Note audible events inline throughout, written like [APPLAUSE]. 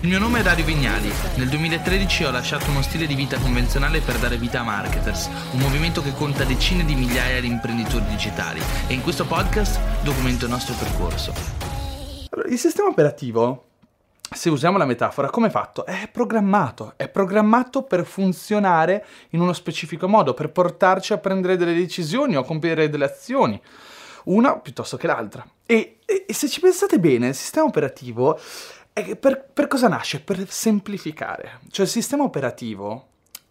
Il mio nome è Dario Vignali. Nel 2013 ho lasciato uno stile di vita convenzionale per dare vita a Marketers, un movimento che conta decine di migliaia di imprenditori digitali e in questo podcast documento il nostro percorso. Il sistema operativo, se usiamo la metafora, come è fatto? È programmato, è programmato per funzionare in uno specifico modo, per portarci a prendere delle decisioni o a compiere delle azioni, una piuttosto che l'altra. E, e, e se ci pensate bene, il sistema operativo per, per cosa nasce? Per semplificare. Cioè il sistema operativo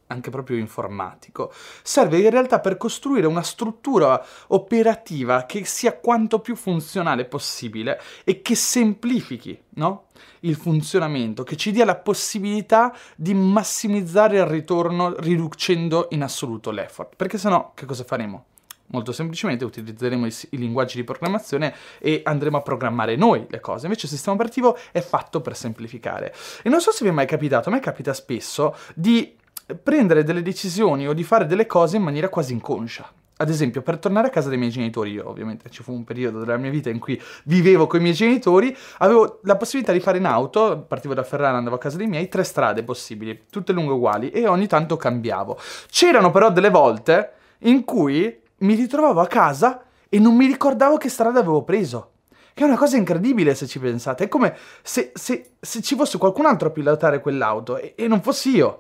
anche proprio informatico, serve in realtà per costruire una struttura operativa che sia quanto più funzionale possibile e che semplifichi no? il funzionamento, che ci dia la possibilità di massimizzare il ritorno riducendo in assoluto l'effort. Perché se no, che cosa faremo? Molto semplicemente utilizzeremo i, i, linguaggi di programmazione e andremo a programmare noi le cose. Invece il sistema operativo è fatto per semplificare. E non so se vi è mai capitato, a me capita spesso di prendere delle decisioni o di fare delle cose in maniera quasi inconscia. Ad esempio, per tornare a casa dei miei genitori, io ovviamente ci fu un periodo della mia vita in cui vivevo con i miei genitori, avevo la possibilità di fare in auto, partivo da Ferrara, andavo a casa dei miei, tre strade possibili, tutte lunghe uguali, e ogni tanto cambiavo. C'erano però delle volte in cui mi ritrovavo a casa e non mi ricordavo che strada avevo preso. Che è una cosa incredibile se ci pensate. È come se, se, se ci fosse qualcun altro a pilotare quell'auto e, e non fossi io.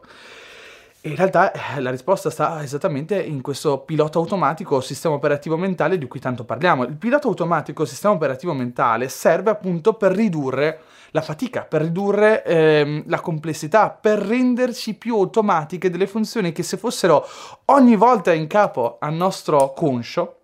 E in realtà eh, la risposta sta esattamente in questo pilota automatico o sistema operativo mentale di cui tanto parliamo. Il pilota automatico o sistema operativo mentale serve appunto per ridurre la fatica, per ridurre ehm, la complessità, per renderci più automatiche delle funzioni che se fossero ogni volta in capo al nostro conscio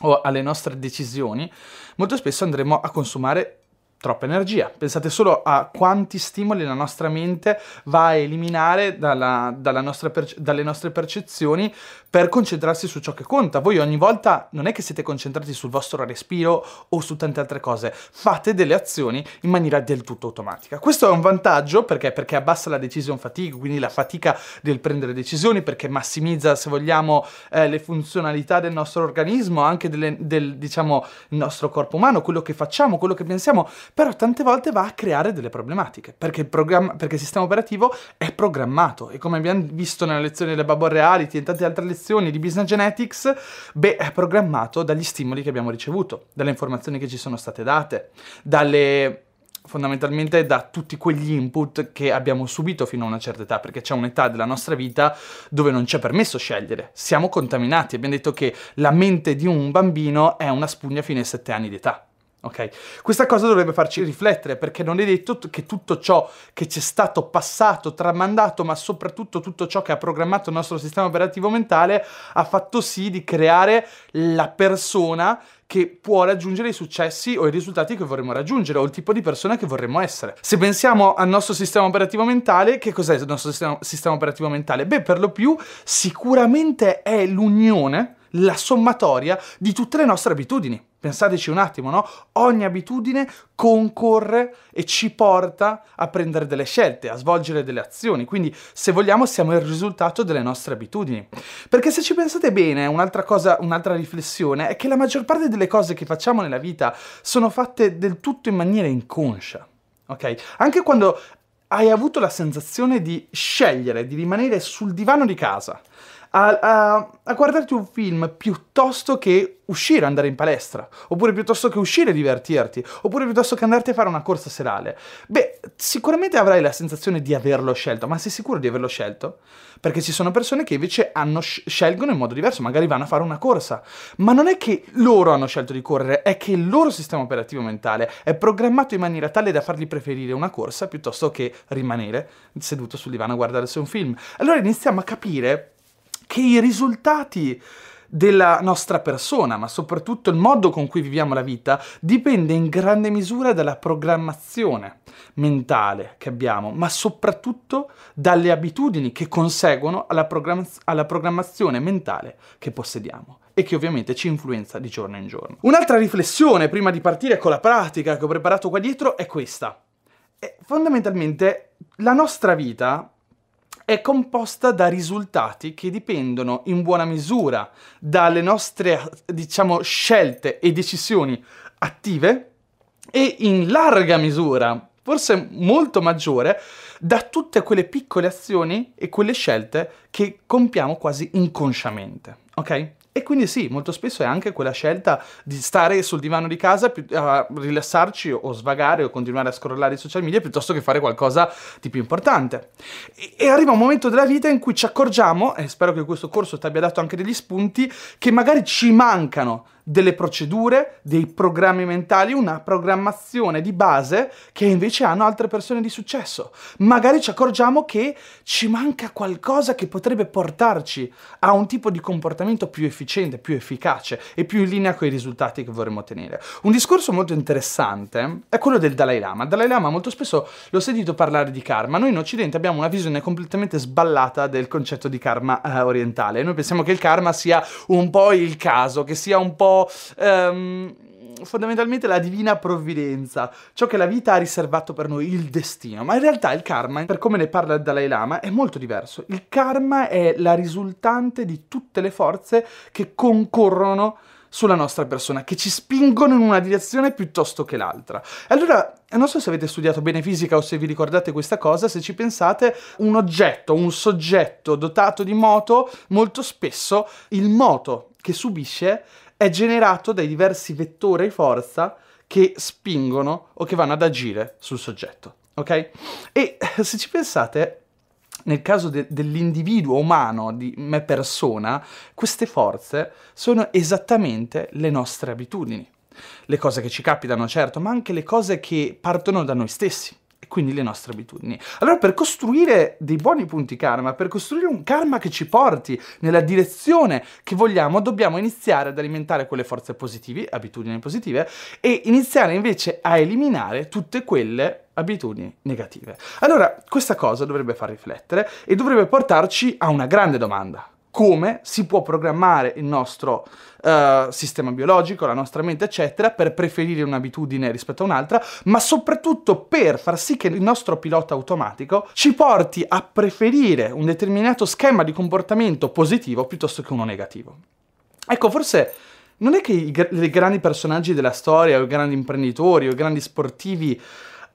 o alle nostre decisioni, molto spesso andremo a consumare troppa energia. Pensate solo a quanti stimoli la nostra mente va a eliminare dalla, dalla nostra perce- dalle nostre percezioni per concentrarsi su ciò che conta. Voi ogni volta non è che siete concentrati sul vostro respiro o su tante altre cose, fate delle azioni in maniera del tutto automatica. Questo è un vantaggio perché? Perché abbassa la decision fatigue, quindi la fatica del prendere decisioni, perché massimizza, se vogliamo, eh, le funzionalità del nostro organismo, anche delle, del, diciamo, nostro corpo umano, quello che facciamo, quello che pensiamo però tante volte va a creare delle problematiche, perché il, programma, perché il sistema operativo è programmato e come abbiamo visto nella lezione delle Bubble Reality e in tante altre lezioni di Business Genetics, beh, è programmato dagli stimoli che abbiamo ricevuto, dalle informazioni che ci sono state date, dalle fondamentalmente da tutti quegli input che abbiamo subito fino a una certa età, perché c'è un'età della nostra vita dove non c'è permesso scegliere, siamo contaminati, abbiamo detto che la mente di un bambino è una spugna fino ai 7 anni di età. Ok? Questa cosa dovrebbe farci riflettere perché non è detto che tutto ciò che ci è stato passato, tramandato, ma soprattutto tutto ciò che ha programmato il nostro sistema operativo mentale ha fatto sì di creare la persona che può raggiungere i successi o i risultati che vorremmo raggiungere o il tipo di persona che vorremmo essere. Se pensiamo al nostro sistema operativo mentale, che cos'è il nostro sistema, sistema operativo mentale? Beh, per lo più sicuramente è l'unione, la sommatoria di tutte le nostre abitudini. Pensateci un attimo, no? Ogni abitudine concorre e ci porta a prendere delle scelte, a svolgere delle azioni. Quindi, se vogliamo, siamo il risultato delle nostre abitudini. Perché se ci pensate bene, un'altra cosa, un'altra riflessione è che la maggior parte delle cose che facciamo nella vita sono fatte del tutto in maniera inconscia. Ok? Anche quando hai avuto la sensazione di scegliere di rimanere sul divano di casa a, a, a, guardarti un film piuttosto che uscire, andare in palestra, oppure piuttosto che uscire e divertirti, oppure piuttosto che andarti a fare una corsa serale. Beh, sicuramente avrai la sensazione di averlo scelto, ma sei sicuro di averlo scelto? Perché ci sono persone che invece hanno, scelgono in modo diverso, magari vanno a fare una corsa, ma non è che loro hanno scelto di correre, è che il loro sistema operativo mentale è programmato in maniera tale da fargli preferire una corsa piuttosto che rimanere seduto sul divano a guardarsi un film. Allora iniziamo a capire che i risultati della nostra persona, ma soprattutto il modo con cui viviamo la vita, dipende in grande misura dalla programmazione mentale che abbiamo, ma soprattutto dalle abitudini che conseguono alla, programma- alla programmazione mentale che possediamo e che ovviamente ci influenza di giorno in giorno. Un'altra riflessione prima di partire con la pratica che ho preparato qua dietro è questa. E fondamentalmente la nostra vita è composta da risultati che dipendono in buona misura dalle nostre, diciamo, scelte e decisioni attive e in larga misura forse molto maggiore, da tutte quelle piccole azioni e quelle scelte che compiamo quasi inconsciamente, ok? E quindi sì, molto spesso è anche quella scelta di stare sul divano di casa a rilassarci o svagare o continuare a scrollare i social media piuttosto che fare qualcosa di più importante. E, arriva un momento della vita in cui ci accorgiamo, e spero che questo corso ti abbia dato anche degli spunti, che magari ci mancano delle procedure, dei programmi mentali, una programmazione di base che invece hanno altre persone di successo. Magari ci accorgiamo che ci manca qualcosa che potrebbe portarci a un tipo di comportamento più efficiente, più efficace e più in linea con i risultati che vorremmo ottenere. Un discorso molto interessante è quello del Dalai Lama. Dalai Lama molto spesso l'ho sentito parlare di karma. Noi in Occidente abbiamo una visione completamente sballata del concetto di karma eh, orientale. Noi pensiamo che il karma sia un po' il caso, che sia un po' um, fondamentalmente la divina provvidenza, ciò che la vita ha riservato per noi, il destino. Ma in realtà il karma, per come ne parla il Dalai Lama, è molto diverso. Il karma è la risultante di tutte le forze che concorrono sulla nostra persona, che ci spingono in una direzione piuttosto che l'altra. Allora, non so se avete studiato bene fisica o se vi ricordate questa cosa, se ci pensate, un oggetto, un soggetto dotato di moto, molto spesso il moto che subisce è generato dai diversi vettori forza che spingono o che vanno ad agire sul soggetto. Ok? E se ci pensate, nel caso de- dell'individuo umano, di me persona, queste forze sono esattamente le nostre abitudini. Le cose che ci capitano, certo, ma anche le cose che partono da noi stessi quindi le nostre abitudini. Allora, per costruire dei buoni punti karma, per costruire un karma che ci porti nella direzione che vogliamo, dobbiamo iniziare ad alimentare quelle forze positive, abitudini positive, e iniziare invece a eliminare tutte quelle abitudini negative. Allora, questa cosa dovrebbe far riflettere e dovrebbe portarci a una grande domanda come si può programmare il nostro uh, sistema biologico, la nostra mente, eccetera, per preferire un'abitudine rispetto a un'altra, ma soprattutto per far sì che il nostro pilota automatico ci porti a preferire un determinato schema di comportamento positivo piuttosto che uno negativo. Ecco, forse non è che i, i grandi personaggi della storia, o i grandi imprenditori, o i grandi sportivi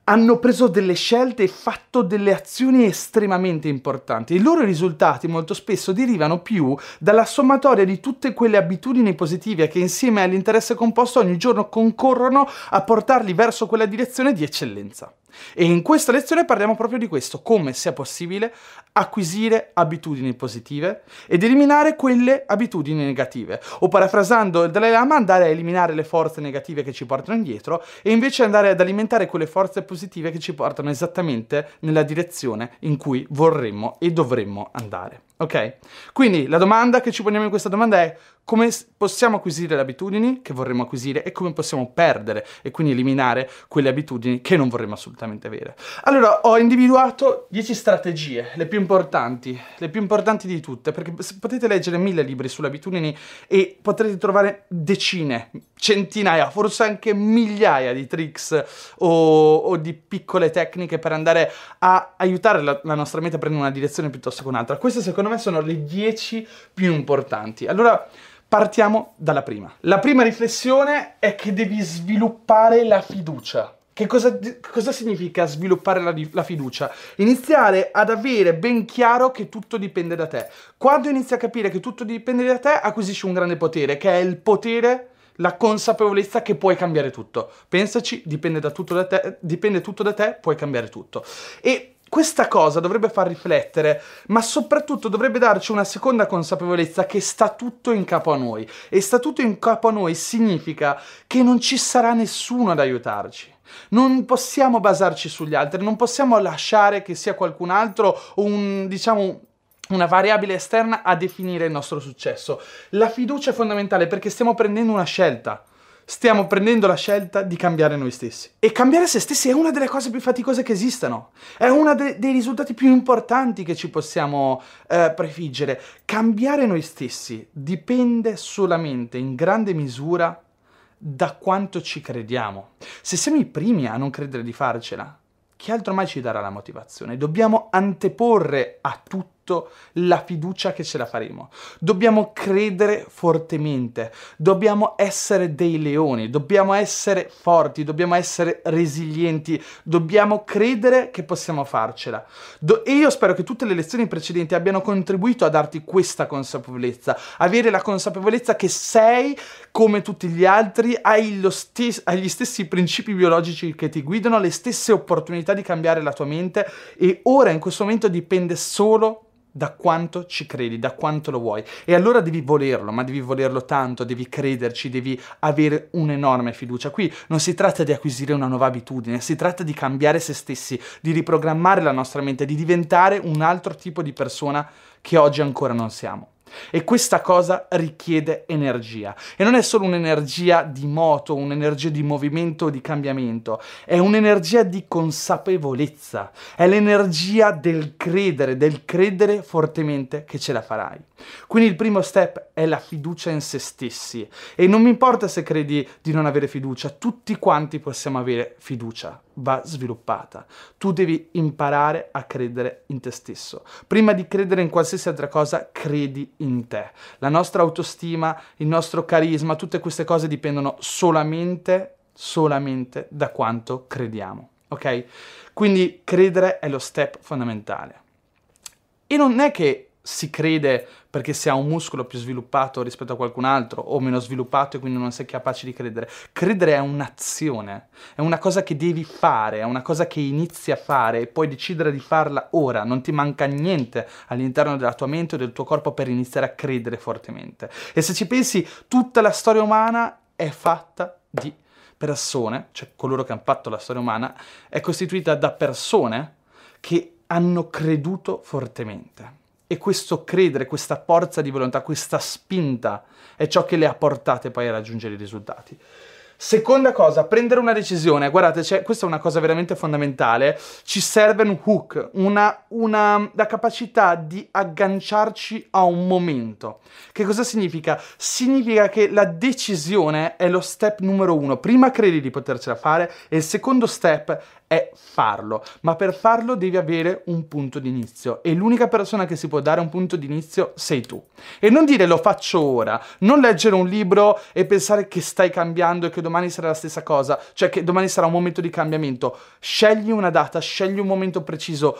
hanno preso delle scelte e fatto delle azioni estremamente importanti. I loro risultati molto spesso derivano più dalla sommatoria di tutte quelle abitudini positive che insieme all'interesse composto ogni giorno concorrono a portarli verso quella direzione di eccellenza. E in questa lezione parliamo proprio di questo, come sia possibile acquisire abitudini positive ed eliminare quelle abitudini negative. O parafrasando il Dalai Lama, andare a eliminare le forze negative che ci portano indietro e invece andare ad alimentare quelle forze positive che ci portano esattamente nella direzione in cui vorremmo e dovremmo andare. Ok? Quindi la domanda che ci poniamo in questa domanda è come possiamo acquisire le abitudini che vorremmo acquisire e come possiamo perdere e quindi eliminare quelle abitudini che non vorremmo assolutamente avere. Allora, ho individuato 10 strategie, le più importanti, le più importanti di tutte, perché potete leggere mille libri sulle abitudini e potrete trovare decine, centinaia, forse anche migliaia di tricks o, o di piccole tecniche per andare a aiutare la, la nostra mente a prendere una direzione piuttosto che un'altra. Queste secondo me sono le 10 più importanti. Allora, Partiamo dalla prima. La prima riflessione è che devi sviluppare la fiducia. Che cosa, cosa significa sviluppare la, la, fiducia? Iniziare ad avere ben chiaro che tutto dipende da te. Quando inizi a capire che tutto dipende da te, acquisisci un grande potere, che è il potere, la consapevolezza che puoi cambiare tutto. Pensaci, dipende, da tutto da te, dipende tutto da te, puoi cambiare tutto. E questa cosa dovrebbe far riflettere, ma soprattutto dovrebbe darci una seconda consapevolezza che sta tutto in capo a noi. E sta tutto in capo a noi significa che non ci sarà nessuno ad aiutarci. Non possiamo basarci sugli altri, non possiamo lasciare che sia qualcun altro un, diciamo, una variabile esterna a definire il nostro successo. La fiducia è fondamentale perché stiamo prendendo una scelta stiamo prendendo la scelta di cambiare noi stessi. E cambiare se stessi è una delle cose più faticose che esistano, è uno de- dei risultati più importanti che ci possiamo eh, prefiggere. Cambiare noi stessi dipende solamente in grande misura da quanto ci crediamo. Se siamo i primi a non credere di farcela, chi altro mai ci darà la motivazione? Dobbiamo anteporre a tutto la fiducia che ce la faremo. Dobbiamo credere fortemente, dobbiamo essere dei leoni, dobbiamo essere forti, dobbiamo essere resilienti, dobbiamo credere che possiamo farcela. Do- e io spero che tutte le lezioni precedenti abbiano contribuito a darti questa consapevolezza, avere la consapevolezza che sei come tutti gli altri, hai, stes- hai gli stessi principi biologici che ti guidano, le stesse opportunità di cambiare la tua mente e ora in questo momento dipende solo da quanto ci credi, da quanto lo vuoi. E allora devi volerlo, ma devi volerlo tanto, devi crederci, devi avere un'enorme fiducia. Qui non si tratta di acquisire una nuova abitudine, si tratta di cambiare se stessi, di riprogrammare la nostra mente, di diventare un altro tipo di persona che oggi ancora non siamo. E questa cosa richiede energia. E non è solo un'energia di moto, un'energia di movimento di cambiamento, è un'energia di consapevolezza. È l'energia del credere, del credere fortemente che ce la farai. Quindi il primo step è la fiducia in se stessi. E non mi importa se credi di non avere fiducia, tutti quanti possiamo avere fiducia va sviluppata. Tu devi imparare a credere in te stesso. Prima di credere in qualsiasi altra cosa, credi in te. La nostra autostima, il nostro carisma, tutte queste cose dipendono solamente, solamente da quanto crediamo. Ok? Quindi credere è lo step fondamentale. E non è che si crede perché si ha un muscolo più sviluppato rispetto a qualcun altro o meno sviluppato e quindi non sei capace di credere. Credere è un'azione, è una cosa che devi fare, è una cosa che inizi a fare e puoi decidere di farla ora, non ti manca niente all'interno della tua mente o del tuo corpo per iniziare a credere fortemente. E se ci pensi, tutta la storia umana è fatta di persone, cioè coloro che hanno fatto la storia umana, è costituita da persone che hanno creduto fortemente. E questo credere, questa forza di volontà, questa spinta è ciò che le ha portate poi a raggiungere i risultati. Seconda cosa, prendere una decisione. Guardate, questa è una cosa veramente fondamentale. Ci serve un hook, una, una, la capacità di agganciarci a un momento. Che cosa significa? Significa che la decisione è lo step numero uno. Prima credi di potercela fare e il secondo step è farlo, ma per farlo devi avere un punto di inizio e l'unica persona che si può dare un punto di inizio sei tu. E non dire lo faccio ora, non leggere un libro e pensare che stai cambiando e che domani sarà la stessa cosa, cioè che domani sarà un momento di cambiamento. Scegli una data, scegli un momento preciso,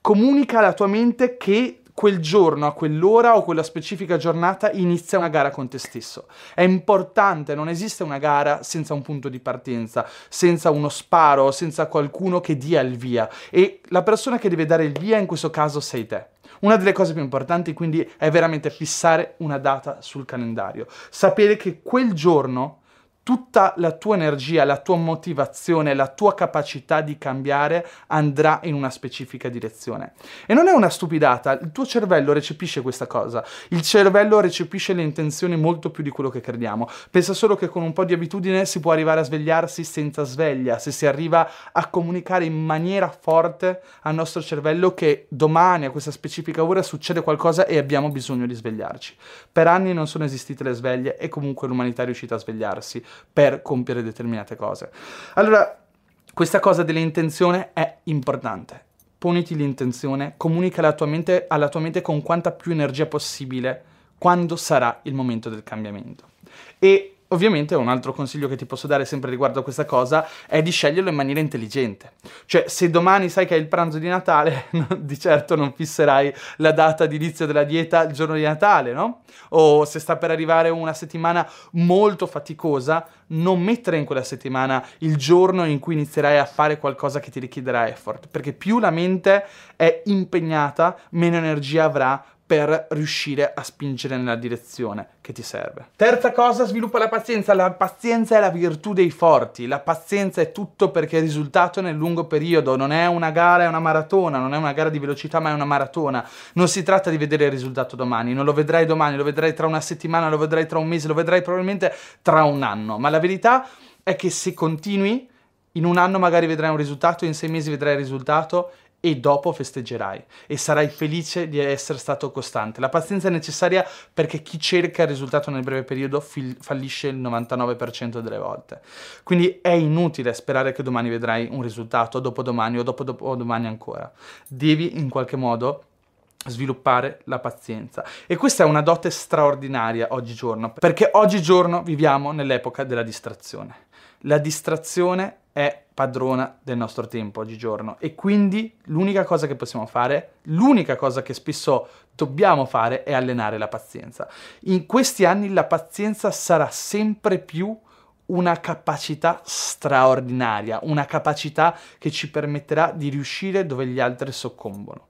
comunica alla tua mente che quel giorno, a quell'ora o quella specifica giornata inizia una gara con te stesso. È importante, non esiste una gara senza un punto di partenza, senza uno sparo, senza qualcuno che dia il via. E la persona che deve dare il via in questo caso sei te. Una delle cose più importanti quindi è veramente fissare una data sul calendario, sapere che quel giorno tutta la tua energia, la tua motivazione, la tua capacità di cambiare andrà in una specifica direzione. E non è una stupidata, il tuo cervello recepisce questa cosa. Il cervello recepisce le intenzioni molto più di quello che crediamo. Pensa solo che con un po' di abitudine si può arrivare a svegliarsi senza sveglia, se si arriva a comunicare in maniera forte al nostro cervello che domani a questa specifica ora succede qualcosa e abbiamo bisogno di svegliarci. Per anni non sono esistite le sveglie e comunque l'umanità è riuscita a svegliarsi per compiere determinate cose. Allora, questa cosa dell'intenzione è importante. Poniti l'intenzione, comunica alla tua, mente, alla tua mente con quanta più energia possibile quando sarà il momento del cambiamento. E Ovviamente un altro consiglio che ti posso dare sempre riguardo a questa cosa è di sceglierlo in maniera intelligente. Cioè, se domani sai che è il pranzo di Natale, [LAUGHS] di certo non fisserai la data di inizio della dieta il giorno di Natale, no? O se sta per arrivare una settimana molto faticosa, non mettere in quella settimana il giorno in cui inizierai a fare qualcosa che ti richiederà effort, perché più la mente è impegnata, meno energia avrà per riuscire a spingere nella direzione che ti serve. Terza cosa, sviluppa la pazienza. La pazienza è la virtù dei forti. La pazienza è tutto perché il risultato nel lungo periodo non è una gara, è una maratona, non è una gara di velocità, ma è una maratona. Non si tratta di vedere il risultato domani, non lo vedrai domani, lo vedrai tra una settimana, lo vedrai tra un mese, lo vedrai probabilmente tra un anno. Ma la verità è che se continui, in un anno magari vedrai un risultato, in sei mesi vedrai il risultato e dopo festeggerai e sarai felice di essere stato costante. La pazienza è necessaria perché chi cerca il risultato nel breve periodo fil- fallisce il 99% delle volte. Quindi è inutile sperare che domani vedrai un risultato, dopodomani o dopodomani ancora. Devi in qualche modo sviluppare la pazienza. E questa è una dote straordinaria oggigiorno, perché oggigiorno viviamo nell'epoca della distrazione. La distrazione è padrona del nostro tempo oggigiorno e quindi l'unica cosa che possiamo fare, l'unica cosa che spesso dobbiamo fare è allenare la pazienza. In questi anni la pazienza sarà sempre più una capacità straordinaria, una capacità che ci permetterà di riuscire dove gli altri soccombono.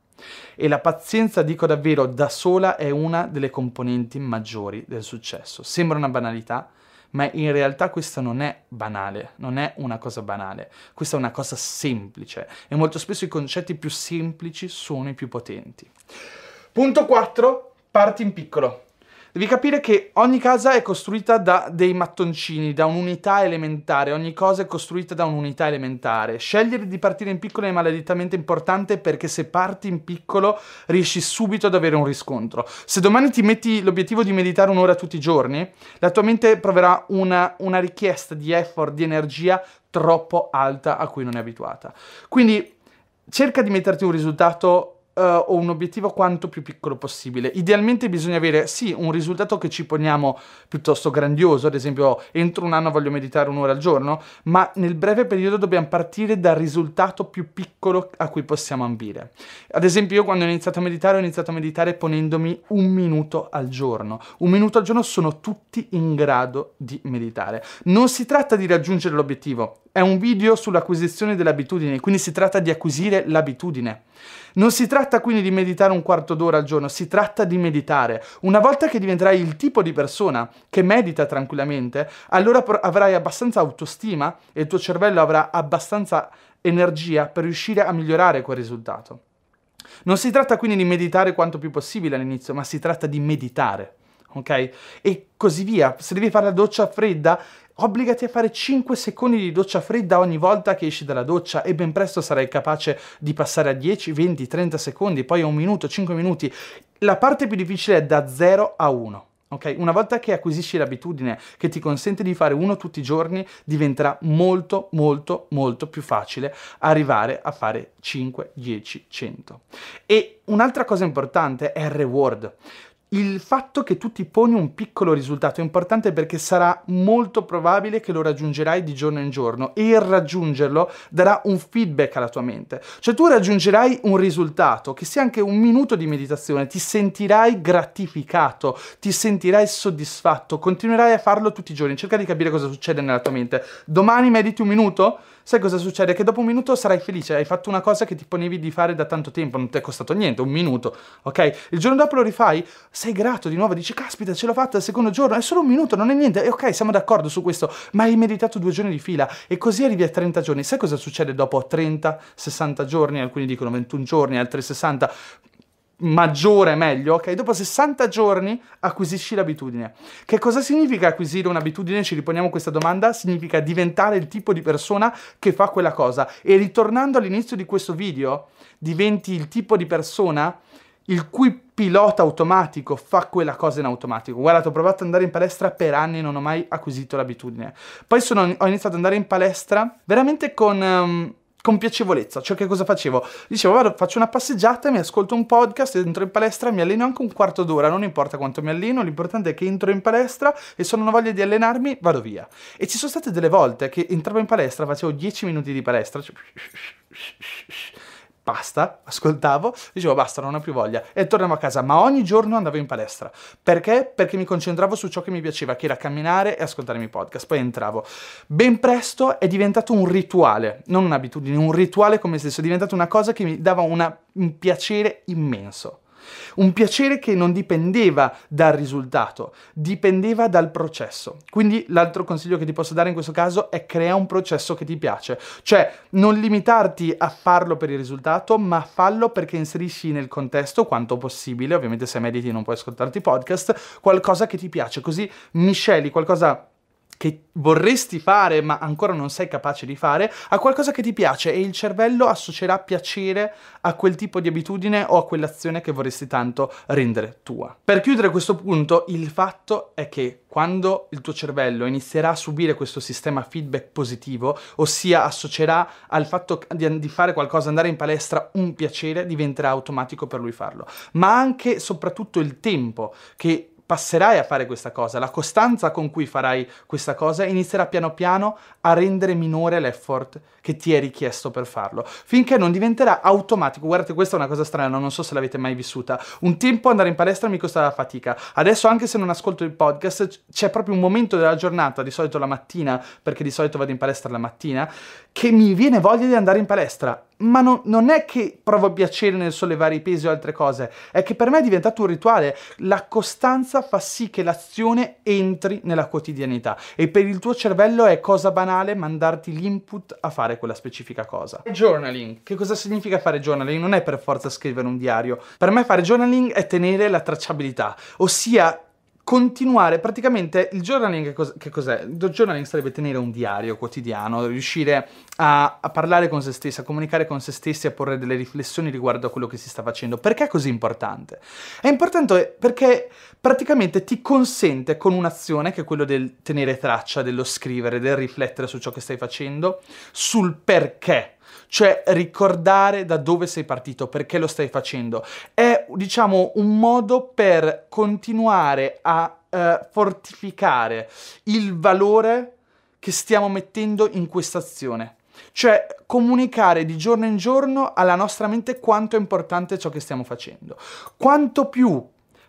E la pazienza, dico davvero, da sola è una delle componenti maggiori del successo. Sembra una banalità, ma in realtà questa non è banale, non è una cosa banale, questa è una cosa semplice e molto spesso i concetti più semplici sono i più potenti. Punto 4, parti in piccolo. Devi capire che ogni casa è costruita da dei mattoncini, da un'unità elementare, ogni cosa è costruita da un'unità elementare. Scegliere di partire in piccolo è maledettamente importante perché se parti in piccolo riesci subito ad avere un riscontro. Se domani ti metti l'obiettivo di meditare un'ora tutti i giorni, la tua mente proverà una, una richiesta di effort, di energia troppo alta a cui non è abituata. Quindi cerca di metterti un risultato uh, o un obiettivo quanto più piccolo possibile. Idealmente bisogna avere sì un risultato che ci poniamo piuttosto grandioso, ad esempio entro un anno voglio meditare un'ora al giorno, ma nel breve periodo dobbiamo partire dal risultato più piccolo a cui possiamo ambire. Ad esempio io quando ho iniziato a meditare ho iniziato a meditare ponendomi un minuto al giorno. Un minuto al giorno sono tutti in grado di meditare. Non si tratta di raggiungere l'obiettivo, è un video sull'acquisizione delle abitudini, quindi si tratta di acquisire l'abitudine. Non si tratta quindi di meditare un quarto d'ora al giorno, si tratta di meditare. Una volta che diventerai il tipo di persona che medita tranquillamente, allora avrai abbastanza autostima e il tuo cervello avrà abbastanza energia per riuscire a migliorare quel risultato. Non si tratta quindi di meditare quanto più possibile all'inizio, ma si tratta di meditare. Ok? E così via. Se devi fare la doccia fredda, obbligati a fare 5 secondi di doccia fredda ogni volta che esci dalla doccia e ben presto sarai capace di passare a 10, 20, 30 secondi, poi a un minuto, 5 minuti. La parte più difficile è da 0 a 1. Ok, una volta che acquisisci l'abitudine che ti consente di fare uno tutti i giorni, diventerà molto, molto, molto più facile arrivare a fare 5, 10, 100. E un'altra cosa importante è il reward il fatto che tu ti poni un piccolo risultato è importante perché sarà molto probabile che lo raggiungerai di giorno in giorno e il raggiungerlo darà un feedback alla tua mente. Cioè tu raggiungerai un risultato, che sia anche un minuto di meditazione, ti sentirai gratificato, ti sentirai soddisfatto, continuerai a farlo tutti i giorni, cerca di capire cosa succede nella tua mente. Domani mediti un minuto? Sai cosa succede? Che dopo un minuto sarai felice, hai fatto una cosa che ti ponevi di fare da tanto tempo, non ti è costato niente, un minuto, ok? Il giorno dopo lo rifai, sei grato di nuovo, dici caspita ce l'ho fatta il secondo giorno, è solo un minuto, non è niente, e ok, siamo d'accordo su questo, ma hai meditato due giorni di fila. E così arrivi a 30 giorni, sai cosa succede dopo 30, 60 giorni, alcuni dicono 21 giorni, altri 60, maggiore meglio, ok? Dopo 60 giorni acquisisci l'abitudine. Che cosa significa acquisire un'abitudine? Ci riponiamo questa domanda. Significa diventare il tipo di persona che fa quella cosa. E ritornando all'inizio di questo video, diventi il tipo di persona il cui pilota automatico fa quella cosa in automatico. Guardate, ho provato ad andare in palestra per anni e non ho mai acquisito l'abitudine. Poi sono, ho iniziato ad andare in palestra veramente con... Um, con piacevolezza. Cioè, che cosa facevo? Dicevo, vado, faccio una passeggiata, mi ascolto un podcast, entro in palestra, mi alleno anche un quarto d'ora, non importa quanto mi alleno, l'importante è che entro in palestra e se non ho voglia di allenarmi, vado via. E ci sono state delle volte che entravo in palestra, facevo 10 minuti di palestra, cioè basta, ascoltavo, dicevo basta, non ho più voglia e tornavo a casa, ma ogni giorno andavo in palestra. Perché? Perché mi concentravo su ciò che mi piaceva, che era camminare e ascoltare i miei podcast. Poi entravo. Ben presto è diventato un rituale, non un'abitudine, un rituale come stesso, è diventato una cosa che mi dava una, un piacere immenso. Un piacere che non dipendeva dal risultato, dipendeva dal processo. Quindi l'altro consiglio che ti posso dare in questo caso è crea un processo che ti piace. Cioè non limitarti a farlo per il risultato, ma fallo perché inserisci nel contesto quanto possibile, ovviamente se mediti non puoi ascoltarti podcast, qualcosa che ti piace, così misceli qualcosa che vorresti fare ma ancora non sei capace di fare, a qualcosa che ti piace e il cervello associerà piacere a quel tipo di abitudine o a quell'azione che vorresti tanto rendere tua. Per chiudere questo punto, il fatto è che quando il tuo cervello inizierà a subire questo sistema feedback positivo, ossia associerà al fatto di, fare qualcosa, andare in palestra, un piacere, diventerà automatico per lui farlo. Ma anche e soprattutto il tempo che passerai a fare questa cosa, la costanza con cui farai questa cosa inizierà piano piano a rendere minore l'effort che ti è richiesto per farlo, finché non diventerà automatico. Guardate, questa è una cosa strana, non so se l'avete mai vissuta. Un tempo andare in palestra mi costava fatica, adesso anche se non ascolto il podcast, c'è proprio un momento della giornata, di solito la mattina, perché di solito vado in palestra la mattina, che mi viene voglia di andare in palestra ma no, non è che provo piacere nel sollevare i pesi o altre cose, è che per me è diventato un rituale. La costanza fa sì che l'azione entri nella quotidianità e per il tuo cervello è cosa banale mandarti l'input a fare quella specifica cosa. Journaling. Che cosa significa fare journaling? Non è per forza scrivere un diario. Per me fare journaling è tenere la tracciabilità, ossia continuare praticamente il journaling che, cos- che, cos'è? Il journaling sarebbe tenere un diario quotidiano, riuscire a, a, parlare con se stessi, a comunicare con se stessi, a porre delle riflessioni riguardo a quello che si sta facendo. Perché è così importante? È importante perché praticamente ti consente con un'azione che è quello del tenere traccia, dello scrivere, del riflettere su ciò che stai facendo, sul perché cioè ricordare da dove sei partito, perché lo stai facendo. È, diciamo, un modo per continuare a eh, fortificare il valore che stiamo mettendo in questa azione. Cioè comunicare di giorno in giorno alla nostra mente quanto è importante ciò che stiamo facendo. Quanto più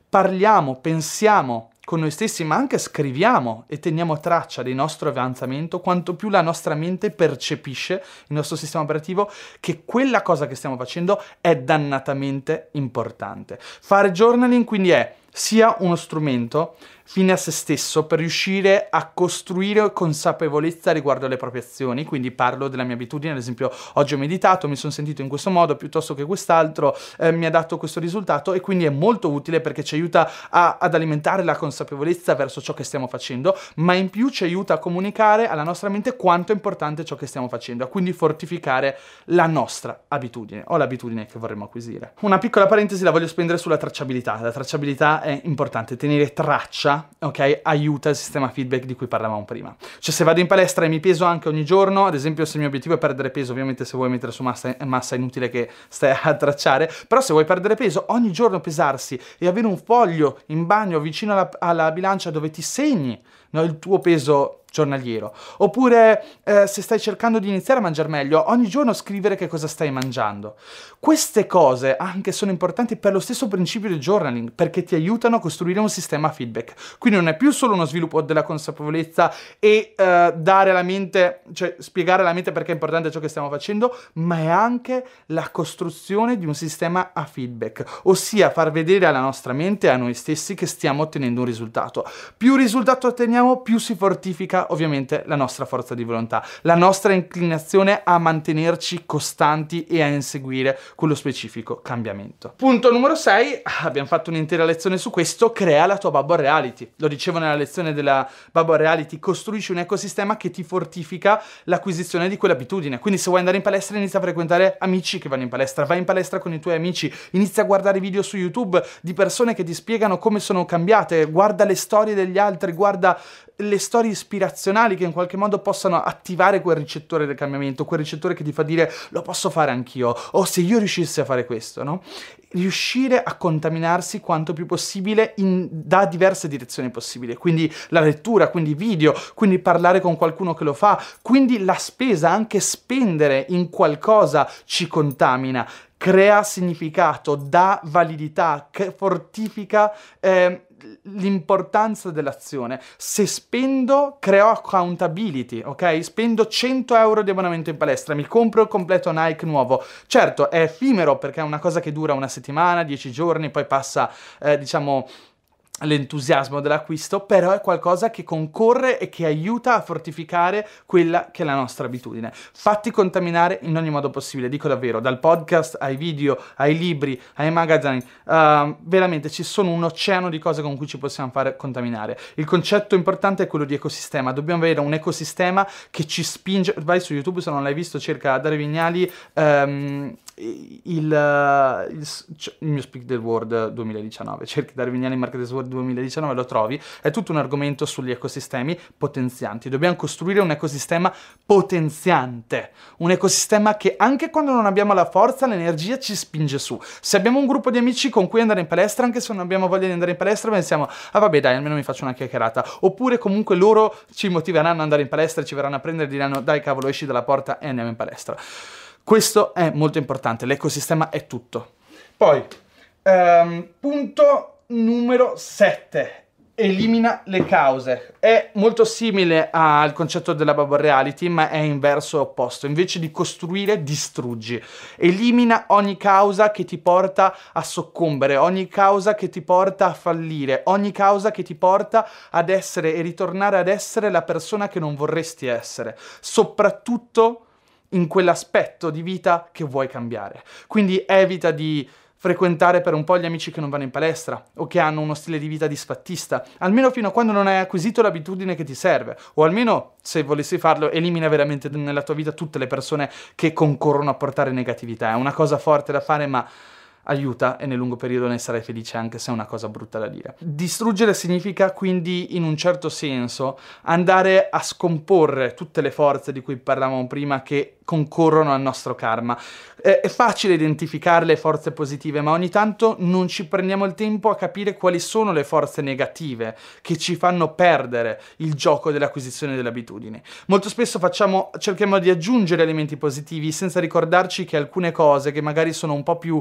parliamo, pensiamo con noi stessi, ma anche scriviamo e teniamo traccia del nostro avanzamento, quanto più la nostra mente percepisce, il nostro sistema operativo, che quella cosa che stiamo facendo è dannatamente importante. Fare journaling quindi è sia uno strumento fine a se stesso per riuscire a costruire consapevolezza riguardo alle proprie azioni, quindi parlo della mia abitudine, ad esempio oggi ho meditato, mi sono sentito in questo modo piuttosto che quest'altro, eh, mi ha dato questo risultato e quindi è molto utile perché ci aiuta a, ad alimentare la consapevolezza verso ciò che stiamo facendo, ma in più ci aiuta a comunicare alla nostra mente quanto è importante ciò che stiamo facendo, quindi fortificare la nostra abitudine o l'abitudine che vorremmo acquisire. Una piccola parentesi la voglio spendere sulla tracciabilità, la tracciabilità è importante, tenere traccia ok, aiuta il sistema feedback di cui parlavamo prima. Cioè se vado in palestra e mi peso anche ogni giorno, ad esempio se il mio obiettivo è perdere peso, ovviamente se vuoi mettere su massa, massa è inutile che stai a tracciare, però se vuoi perdere peso, ogni giorno pesarsi e avere un foglio in bagno vicino alla, alla bilancia dove ti segni no, il tuo peso giornaliero. Oppure eh, se stai cercando di iniziare a mangiare meglio, ogni giorno scrivere che cosa stai mangiando. Queste cose anche sono importanti per lo stesso principio del journaling, perché ti aiutano a costruire un sistema feedback. Quindi non è più solo uno sviluppo della consapevolezza e eh, dare alla mente, cioè spiegare alla mente perché è importante ciò che stiamo facendo, ma è anche la costruzione di un sistema a feedback, ossia far vedere alla nostra mente e a noi stessi che stiamo ottenendo un risultato. Più risultato otteniamo, più si fortifica ovviamente la nostra forza di volontà, la nostra inclinazione a mantenerci costanti e a inseguire quello specifico cambiamento. Punto numero 6, abbiamo fatto un'intera lezione su questo, crea la tua bubble reality. Lo dicevo nella lezione della bubble reality, costruisci un ecosistema che ti fortifica l'acquisizione di quell'abitudine. Quindi se vuoi andare in palestra inizia a frequentare amici che vanno in palestra, vai in palestra con i tuoi amici, inizia a guardare video su YouTube di persone che ti spiegano come sono cambiate, guarda le storie degli altri, guarda le storie ispirazionali che in qualche modo possano attivare quel ricettore del cambiamento, quel ricettore che ti fa dire lo posso fare anch'io, o se io riuscissi a fare questo, no? Riuscire a contaminarsi quanto più possibile in, da diverse direzioni possibili, quindi la lettura, quindi video, quindi parlare con qualcuno che lo fa, quindi la spesa, anche spendere in qualcosa ci contamina, crea significato, dà validità, fortifica eh, l'importanza dell'azione. Se spendo, creo accountability, ok? Spendo 100 euro di abbonamento in palestra, mi compro il completo Nike nuovo. Certo, è effimero perché è una cosa che dura una settimana, 10 giorni, poi passa, eh, diciamo l'entusiasmo dell'acquisto, però è qualcosa che concorre e che aiuta a fortificare quella che è la nostra abitudine. Fatti contaminare in ogni modo possibile, dico davvero, dal podcast ai video, ai libri, ai magazine, uh, veramente ci sono un oceano di cose con cui ci possiamo fare contaminare. Il concetto importante è quello di ecosistema, dobbiamo avere un ecosistema che ci spinge, vai su YouTube se non l'hai visto, cerca Dario Vignali, um, il, il, il, mio Speak the World 2019, [LAUGHS] cerchi Dario Vignali Market World 2019 lo trovi, è tutto un argomento sugli ecosistemi potenzianti. Dobbiamo costruire un ecosistema potenziante, un ecosistema che anche quando non abbiamo la forza, l'energia ci spinge su. Se abbiamo un gruppo di amici con cui andare in palestra, anche se non abbiamo voglia di andare in palestra, pensiamo, ah vabbè dai, almeno mi faccio una chiacchierata. Oppure comunque loro ci motiveranno ad andare in palestra, ci verranno a prendere e diranno, dai cavolo, esci dalla porta e andiamo in palestra. Questo è molto importante, l'ecosistema è tutto. Poi, um, punto numero 7 elimina le cause. È molto simile al concetto della bubble reality, ma è in verso opposto. Invece di costruire, distruggi. Elimina ogni causa che ti porta a soccombere, ogni causa che ti porta a fallire, ogni causa che ti porta ad essere e ritornare ad essere la persona che non vorresti essere. Soprattutto in quell'aspetto di vita che vuoi cambiare. Quindi evita di frequentare per un po' gli amici che non vanno in palestra o che hanno uno stile di vita disfattista, almeno fino a quando non hai acquisito l'abitudine che ti serve, o almeno se volessi farlo elimina veramente nella tua vita tutte le persone che concorrono a portare negatività. È una cosa forte da fare, ma aiuta e nel lungo periodo ne sarai felice anche se è una cosa brutta da dire. Distruggere significa quindi in un certo senso andare a scomporre tutte le forze di cui parlavamo prima che concorrono al nostro karma. È, facile identificare le forze positive, ma ogni tanto non ci prendiamo il tempo a capire quali sono le forze negative che ci fanno perdere il gioco dell'acquisizione delle abitudini. Molto spesso facciamo, cerchiamo di aggiungere elementi positivi senza ricordarci che alcune cose che magari sono un po' più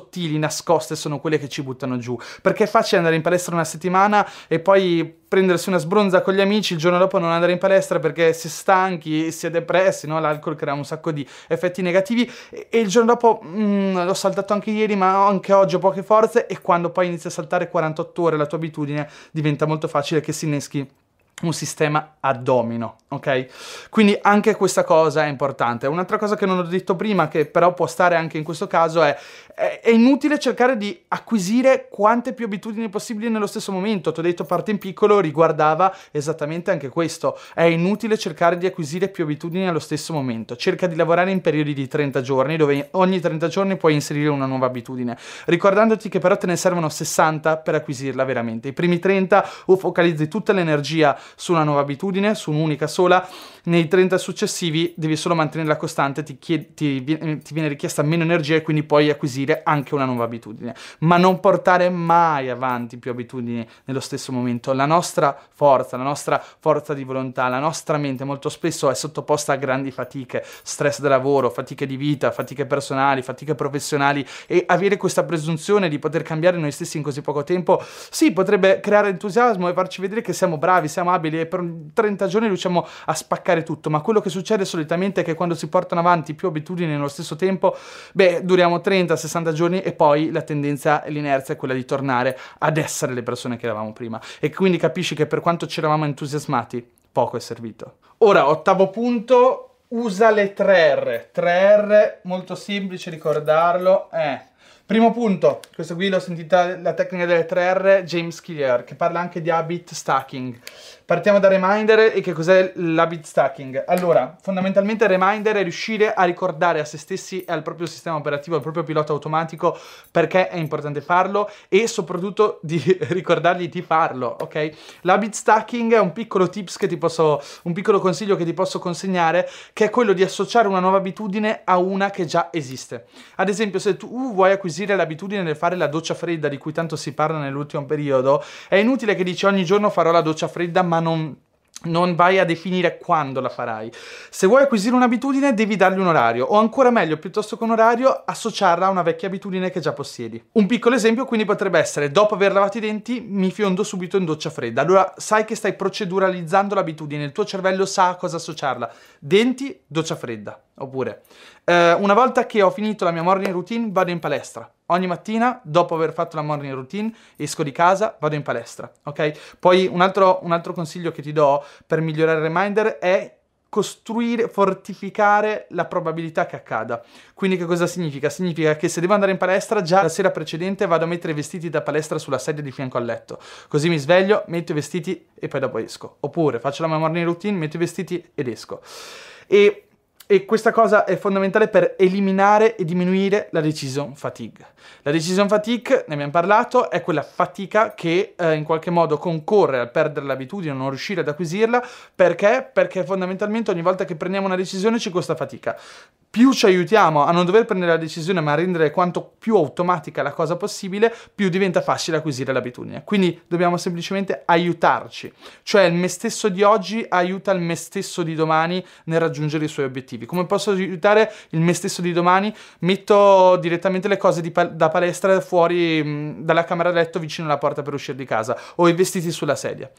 sottili, nascoste, sono quelle che ci buttano giù. Perché è facile andare in palestra una settimana e poi prendersi una sbronza con gli amici, il giorno dopo non andare in palestra perché si è stanchi, si è depressi, no? l'alcol crea un sacco di effetti negativi e, il giorno dopo mm, l'ho saltato anche ieri ma anche oggi ho poche forze e quando poi inizi a saltare 48 ore la tua abitudine diventa molto facile che si inneschi un sistema a domino, ok? Quindi anche questa cosa è importante. Un'altra cosa che non ho detto prima, che però può stare anche in questo caso, è, è, è inutile cercare di acquisire quante più abitudini possibili nello stesso momento. Ti ho detto parte in piccolo riguardava esattamente anche questo. È inutile cercare di acquisire più abitudini allo stesso momento. Cerca di lavorare in periodi di 30 giorni, dove ogni 30 giorni puoi inserire una nuova abitudine, ricordandoti che però te ne servono 60 per acquisirla veramente. I primi 30 o focalizzi tutta l'energia su una nuova abitudine, su un'unica sola, nei 30 successivi devi solo mantenerla costante, ti, chied- ti, ti viene richiesta meno energia e quindi puoi acquisire anche una nuova abitudine, ma non portare mai avanti più abitudini nello stesso momento. La nostra forza, la nostra forza di volontà, la nostra mente molto spesso è sottoposta a grandi fatiche, stress da lavoro, fatiche di vita, fatiche personali, fatiche professionali. E avere questa presunzione di poter cambiare noi stessi in così poco tempo, sì, potrebbe creare entusiasmo e farci vedere che siamo bravi, siamo abili e per 30 giorni riusciamo a spaccare tutto, ma quello che succede solitamente è che quando si portano avanti più abitudini nello stesso tempo, beh, duriamo 30-60 giorni e poi la tendenza l'inerzia è quella di tornare ad essere le persone che eravamo prima. E quindi capisci che per quanto ci eravamo entusiasmati, poco è servito. Ora, ottavo punto, usa le 3R. 3R, molto semplice ricordarlo, è... Primo punto, questo qui l'ho sentita la tecnica delle 3R, James Clear, che parla anche di habit stacking. Partiamo da reminder e che cos'è l'habit stacking. Allora, fondamentalmente reminder è riuscire a ricordare a se stessi e al proprio sistema operativo, al proprio pilota automatico perché è importante farlo e soprattutto [LAUGHS] di ricordargli di farlo, ok? L'habit stacking è un piccolo tips che ti posso, un piccolo consiglio che ti posso consegnare che è quello di associare una nuova abitudine a una che già esiste. Ad esempio, se tu vuoi acquisire l'abitudine di fare la doccia fredda di cui tanto si parla nell'ultimo periodo, è inutile che dici ogni giorno farò la doccia fredda, ma non non vai a definire quando la farai. Se vuoi acquisire un'abitudine devi dargli un orario o ancora meglio, piuttosto che un orario, associarla a una vecchia abitudine che già possiedi. Un piccolo esempio quindi potrebbe essere dopo aver lavato i denti mi fiondo subito in doccia fredda. Allora sai che stai proceduralizzando l'abitudine, il tuo cervello sa a cosa associarla. Denti, doccia fredda. Oppure eh, una volta che ho finito la mia morning routine vado in palestra. Ogni mattina, dopo aver fatto la morning routine, esco di casa, vado in palestra, ok? Poi un altro, un altro consiglio che ti do per migliorare il reminder è costruire, fortificare la probabilità che accada. Quindi che cosa significa? Significa che se devo andare in palestra, già la sera precedente vado a mettere i vestiti da palestra sulla sedia di fianco al letto. Così mi sveglio, metto i vestiti e poi dopo esco. Oppure faccio la mia morning routine, metto i vestiti ed esco. E e questa cosa è fondamentale per eliminare e diminuire la decision fatigue. La decision fatigue, ne abbiamo parlato, è quella fatica che eh, in qualche modo concorre al perdere l'abitudine, non riuscire ad acquisirla. Perché? Perché fondamentalmente ogni volta che prendiamo una decisione ci costa fatica più ci aiutiamo a non dover prendere la decisione ma a rendere quanto più automatica la cosa possibile, più diventa facile acquisire l'abitudine. Quindi dobbiamo semplicemente aiutarci, cioè il me stesso di oggi aiuta il me stesso di domani nel raggiungere i suoi obiettivi. Come posso aiutare il me stesso di domani? Metto direttamente le cose pal- da palestra fuori mh, dalla camera da letto vicino alla porta per uscire di casa o i vestiti sulla sedia.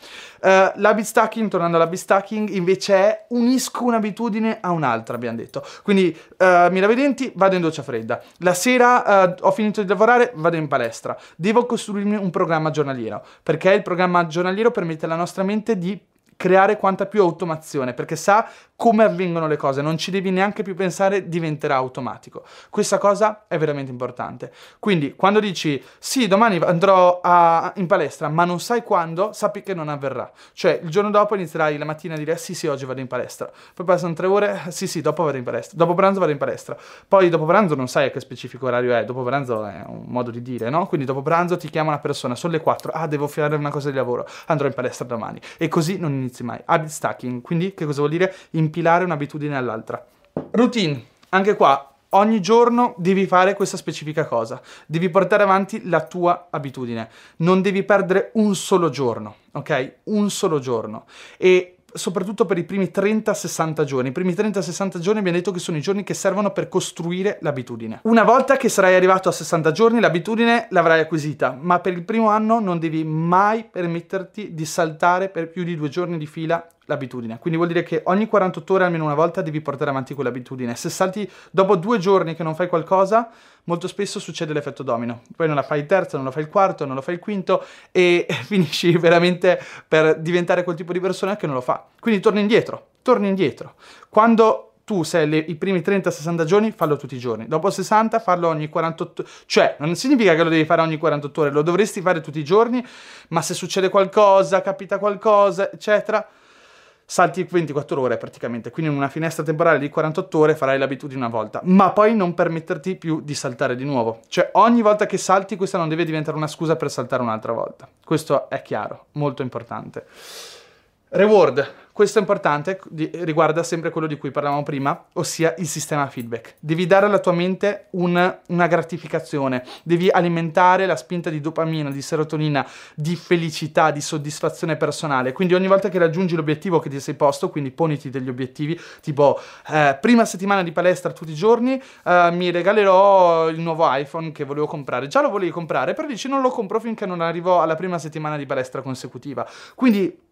Uh, l'habit stacking, tornando all'habit stacking, invece è unisco un'abitudine a un'altra, abbiamo detto. Quindi uh, mi lavo i denti, vado in doccia fredda. La sera uh, ho finito di lavorare, vado in palestra. Devo costruirmi un programma giornaliero, perché il programma giornaliero permette alla nostra mente di creare quanta più automazione, perché sa come avvengono le cose, non ci devi neanche più pensare, diventerà automatico. Questa cosa è veramente importante. Quindi, quando dici sì, domani andrò a, in palestra, ma non sai quando, sappi che non avverrà. Cioè, il giorno dopo inizierai la mattina a dire sì, sì, oggi vado in palestra. Poi passano tre ore, sì, sì, dopo vado in palestra. Dopo pranzo vado in palestra. Poi dopo pranzo non sai a che specifico orario è, dopo pranzo è un modo di dire, no? Quindi dopo pranzo ti chiama una persona, sono le 4, ah, devo fare una cosa di lavoro, andrò in palestra domani. E così non inizi mai. Habit stacking, quindi che cosa vuol dire? Impilare un'abitudine all'altra. Routine, anche qua ogni giorno devi fare questa specifica cosa, devi portare avanti la tua abitudine, non devi perdere un solo giorno, ok? Un solo giorno. E soprattutto per i primi 30-60 giorni. I primi 30-60 giorni abbiamo detto che sono i giorni che servono per costruire l'abitudine. Una volta che sarai arrivato a 60 giorni, l'abitudine l'avrai acquisita, ma per il primo anno non devi mai permetterti di saltare per più di due giorni di fila l'abitudine. Quindi vuol dire che ogni 48 ore almeno una volta devi portare avanti quell'abitudine. Se salti dopo due giorni che non fai qualcosa, molto spesso succede l'effetto domino. Poi non la fai il terzo, non lo fai il quarto, non lo fai il quinto e [LAUGHS] finisci veramente per diventare quel tipo di persona che non lo fa. Quindi torni indietro, torni indietro. Quando tu sei le, i primi 30-60 giorni, fallo tutti i giorni. Dopo 60, farlo ogni 48 Cioè, non significa che lo devi fare ogni 48 ore, lo dovresti fare tutti i giorni, ma se succede qualcosa, capita qualcosa, eccetera, salti 24 ore praticamente, quindi in una finestra temporale di 48 ore farai l'abitudine una volta, ma poi non permetterti più di saltare di nuovo. Cioè ogni volta che salti questa non deve diventare una scusa per saltare un'altra volta. Questo è chiaro, molto importante. Reward. Questo è importante, riguarda sempre quello di cui parlavamo prima, ossia il sistema feedback. Devi dare alla tua mente un, una gratificazione, devi alimentare la spinta di dopamina, di serotonina, di felicità, di soddisfazione personale. Quindi ogni volta che raggiungi l'obiettivo che ti sei posto, quindi poniti degli obiettivi, tipo eh, prima settimana di palestra tutti i giorni, eh, mi regalerò il nuovo iPhone che volevo comprare. Già lo volevi comprare, però dici non lo compro finché non arrivo alla prima settimana di palestra consecutiva. Quindi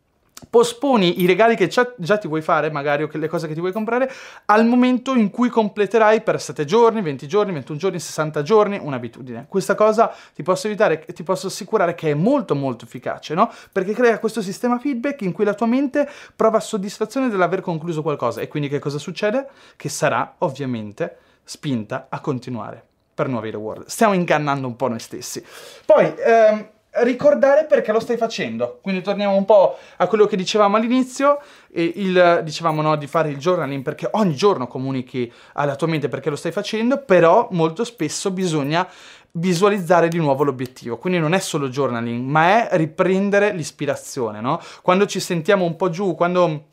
posponi i regali che già, ti vuoi fare, magari, o le cose che ti vuoi comprare, al momento in cui completerai per 7 giorni, 20 giorni, 21 giorni, 60 giorni un'abitudine. Questa cosa ti posso evitare, ti posso assicurare che è molto molto efficace, no? Perché crea questo sistema feedback in cui la tua mente prova soddisfazione dell'aver concluso qualcosa e quindi che cosa succede? Che sarà ovviamente spinta a continuare per nuovi reward. Stiamo ingannando un po' noi stessi. Poi, ehm, ricordare perché lo stai facendo. Quindi torniamo un po' a quello che dicevamo all'inizio, il, dicevamo no, di fare il journaling perché ogni giorno comunichi alla tua mente perché lo stai facendo, però molto spesso bisogna visualizzare di nuovo l'obiettivo. Quindi non è solo journaling, ma è riprendere l'ispirazione, no? Quando ci sentiamo un po' giù, quando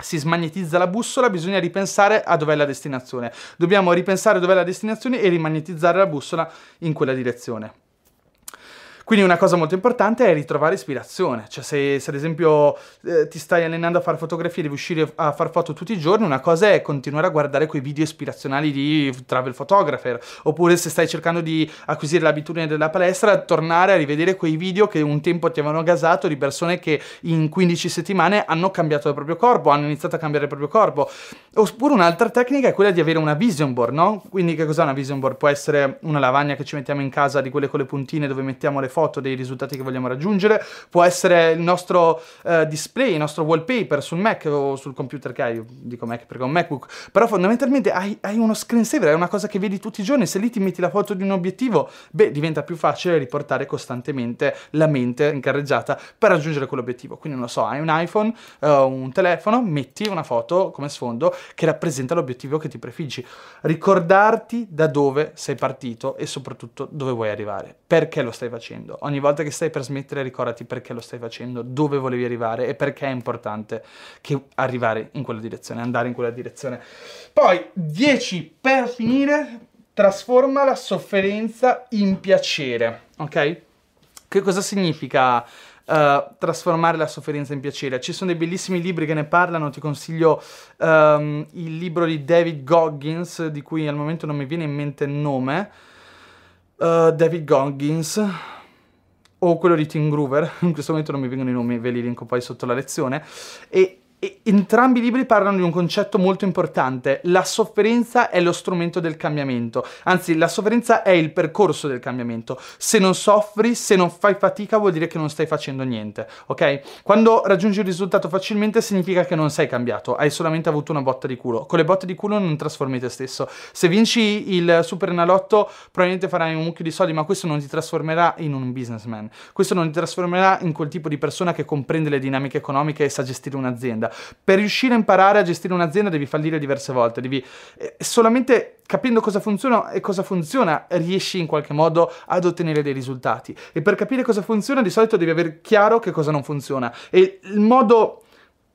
si smagnetizza la bussola, bisogna ripensare a dov'è la destinazione. Dobbiamo ripensare dov'è la destinazione e rimagnetizzare la bussola in quella direzione. Quindi una cosa molto importante è ritrovare ispirazione, cioè se, se ad esempio eh, ti stai allenando a fare fotografie, devi uscire a fare foto tutti i giorni, una cosa è continuare a guardare quei video ispirazionali di travel photographer, oppure se stai cercando di acquisire l'abitudine della palestra, tornare a rivedere quei video che un tempo ti avevano gasato di persone che in 15 settimane hanno cambiato il proprio corpo, hanno iniziato a cambiare il proprio corpo. Oppure un'altra tecnica è quella di avere una vision board, no? Quindi che cos'è una vision board? Può essere una lavagna che ci mettiamo in casa di quelle con le puntine dove mettiamo le foto dei risultati che vogliamo raggiungere, può essere il nostro uh, display, il nostro wallpaper sul Mac o sul computer che hai, io dico Mac perché ho un MacBook, però fondamentalmente hai, hai uno screensaver, è una cosa che vedi tutti i giorni, se lì ti metti la foto di un obiettivo, beh, diventa più facile riportare costantemente la mente in carreggiata per raggiungere quell'obiettivo. Quindi non lo so, hai un iPhone, uh, un telefono, metti una foto come sfondo che rappresenta l'obiettivo che ti prefiggi. Ricordarti da dove sei partito e soprattutto dove vuoi arrivare, perché lo stai facendo. Ogni volta che stai per smettere ricordati perché lo stai facendo, dove volevi arrivare e perché è importante che arrivare in quella direzione, andare in quella direzione. Poi 10 per finire, trasforma la sofferenza in piacere, ok? Che cosa significa uh, trasformare la sofferenza in piacere? Ci sono dei bellissimi libri che ne parlano, ti consiglio um, il libro di David Goggins, di cui al momento non mi viene in mente il nome. Uh, David Goggins o quello di Tim Groover, [LAUGHS] in questo momento non mi vengono i nomi, ve li linko poi sotto la lezione, e e entrambi i libri parlano di un concetto molto importante. La sofferenza è lo strumento del cambiamento. Anzi, la sofferenza è il percorso del cambiamento. Se non soffri, se non fai fatica, vuol dire che non stai facendo niente. Ok? Quando raggiungi un risultato facilmente, significa che non sei cambiato, hai solamente avuto una botta di culo. Con le botte di culo non trasformi te stesso. Se vinci il Super Enalotto, probabilmente farai un mucchio di soldi, ma questo non ti trasformerà in un businessman. Questo non ti trasformerà in quel tipo di persona che comprende le dinamiche economiche e sa gestire un'azienda per riuscire a imparare a gestire un'azienda devi fallire diverse volte, devi eh, solamente capendo cosa funziona e cosa funziona riesci in qualche modo ad ottenere dei risultati. E per capire cosa funziona di solito devi avere chiaro che cosa non funziona. E il modo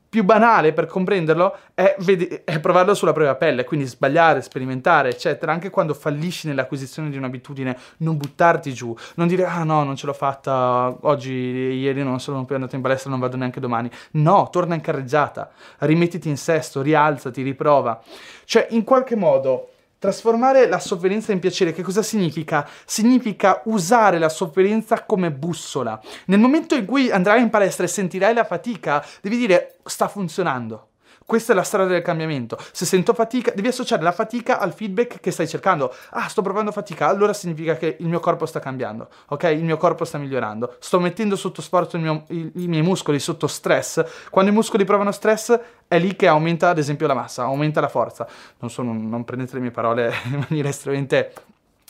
più banale per comprenderlo è, vedi- è, provarlo sulla propria pelle, quindi sbagliare, sperimentare, eccetera. Anche quando fallisci nell'acquisizione di un'abitudine, non buttarti giù, non dire ah no, non ce l'ho fatta oggi, ieri non sono più andato in palestra, non vado neanche domani. No, torna in carreggiata, rimettiti in sesto, rialzati, riprova. Cioè, in qualche modo Trasformare la sofferenza in piacere, che cosa significa? Significa usare la sofferenza come bussola. Nel momento in cui andrai in palestra e sentirai la fatica, devi dire sta funzionando. Questa è la strada del cambiamento. Se sento fatica, devi associare la fatica al feedback che stai cercando. Ah, sto provando fatica, allora significa che il mio corpo sta cambiando, ok? Il mio corpo sta migliorando. Sto mettendo sotto sforzo mio, i, i miei muscoli, sotto stress. Quando i muscoli provano stress, è lì che aumenta, ad esempio, la massa, aumenta la forza. Non, sono, non prendete le mie parole [LAUGHS] in maniera estremamente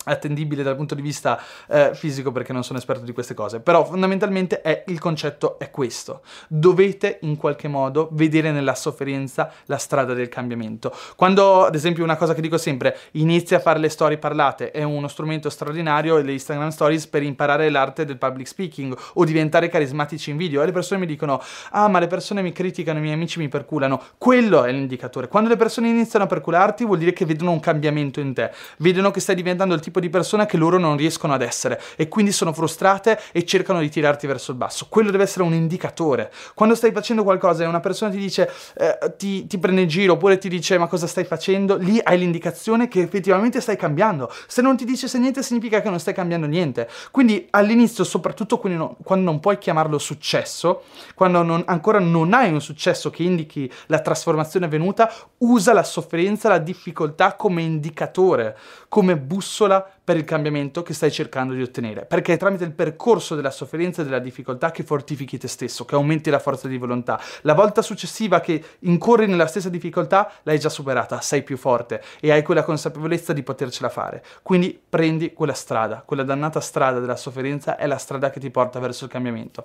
attendibile dal punto di vista eh, fisico perché non sono esperto di queste cose, però fondamentalmente è, il concetto è questo. Dovete in qualche modo vedere nella sofferenza la strada del cambiamento. Quando, ad esempio, una cosa che dico sempre, inizi a fare le storie parlate, è uno strumento straordinario, le Instagram Stories, per imparare l'arte del public speaking o diventare carismatici in video. E le persone mi dicono, ah ma le persone mi criticano, i miei amici mi perculano. Quello è l'indicatore. Quando le persone iniziano a percularti vuol dire che vedono un cambiamento in te, vedono che stai diventando il tipo tipo di persona che loro non riescono ad essere e quindi sono frustrate e cercano di tirarti verso il basso. Quello deve essere un indicatore. Quando stai facendo qualcosa e una persona ti dice, eh, ti, ti prende in giro oppure ti dice ma cosa stai facendo, lì hai l'indicazione che effettivamente stai cambiando. Se non ti dice se niente significa che non stai cambiando niente. Quindi all'inizio, soprattutto quando non, puoi chiamarlo successo, quando non, ancora non hai un successo che indichi la trasformazione avvenuta, usa la sofferenza, la difficoltà come indicatore, come bussola per il cambiamento che stai cercando di ottenere, perché è tramite il percorso della sofferenza e della difficoltà che fortifichi te stesso, che aumenti la forza di volontà. La volta successiva che incorri nella stessa difficoltà l'hai già superata, sei più forte e hai quella consapevolezza di potercela fare. Quindi prendi quella strada, quella dannata strada della sofferenza è la strada che ti porta verso il cambiamento.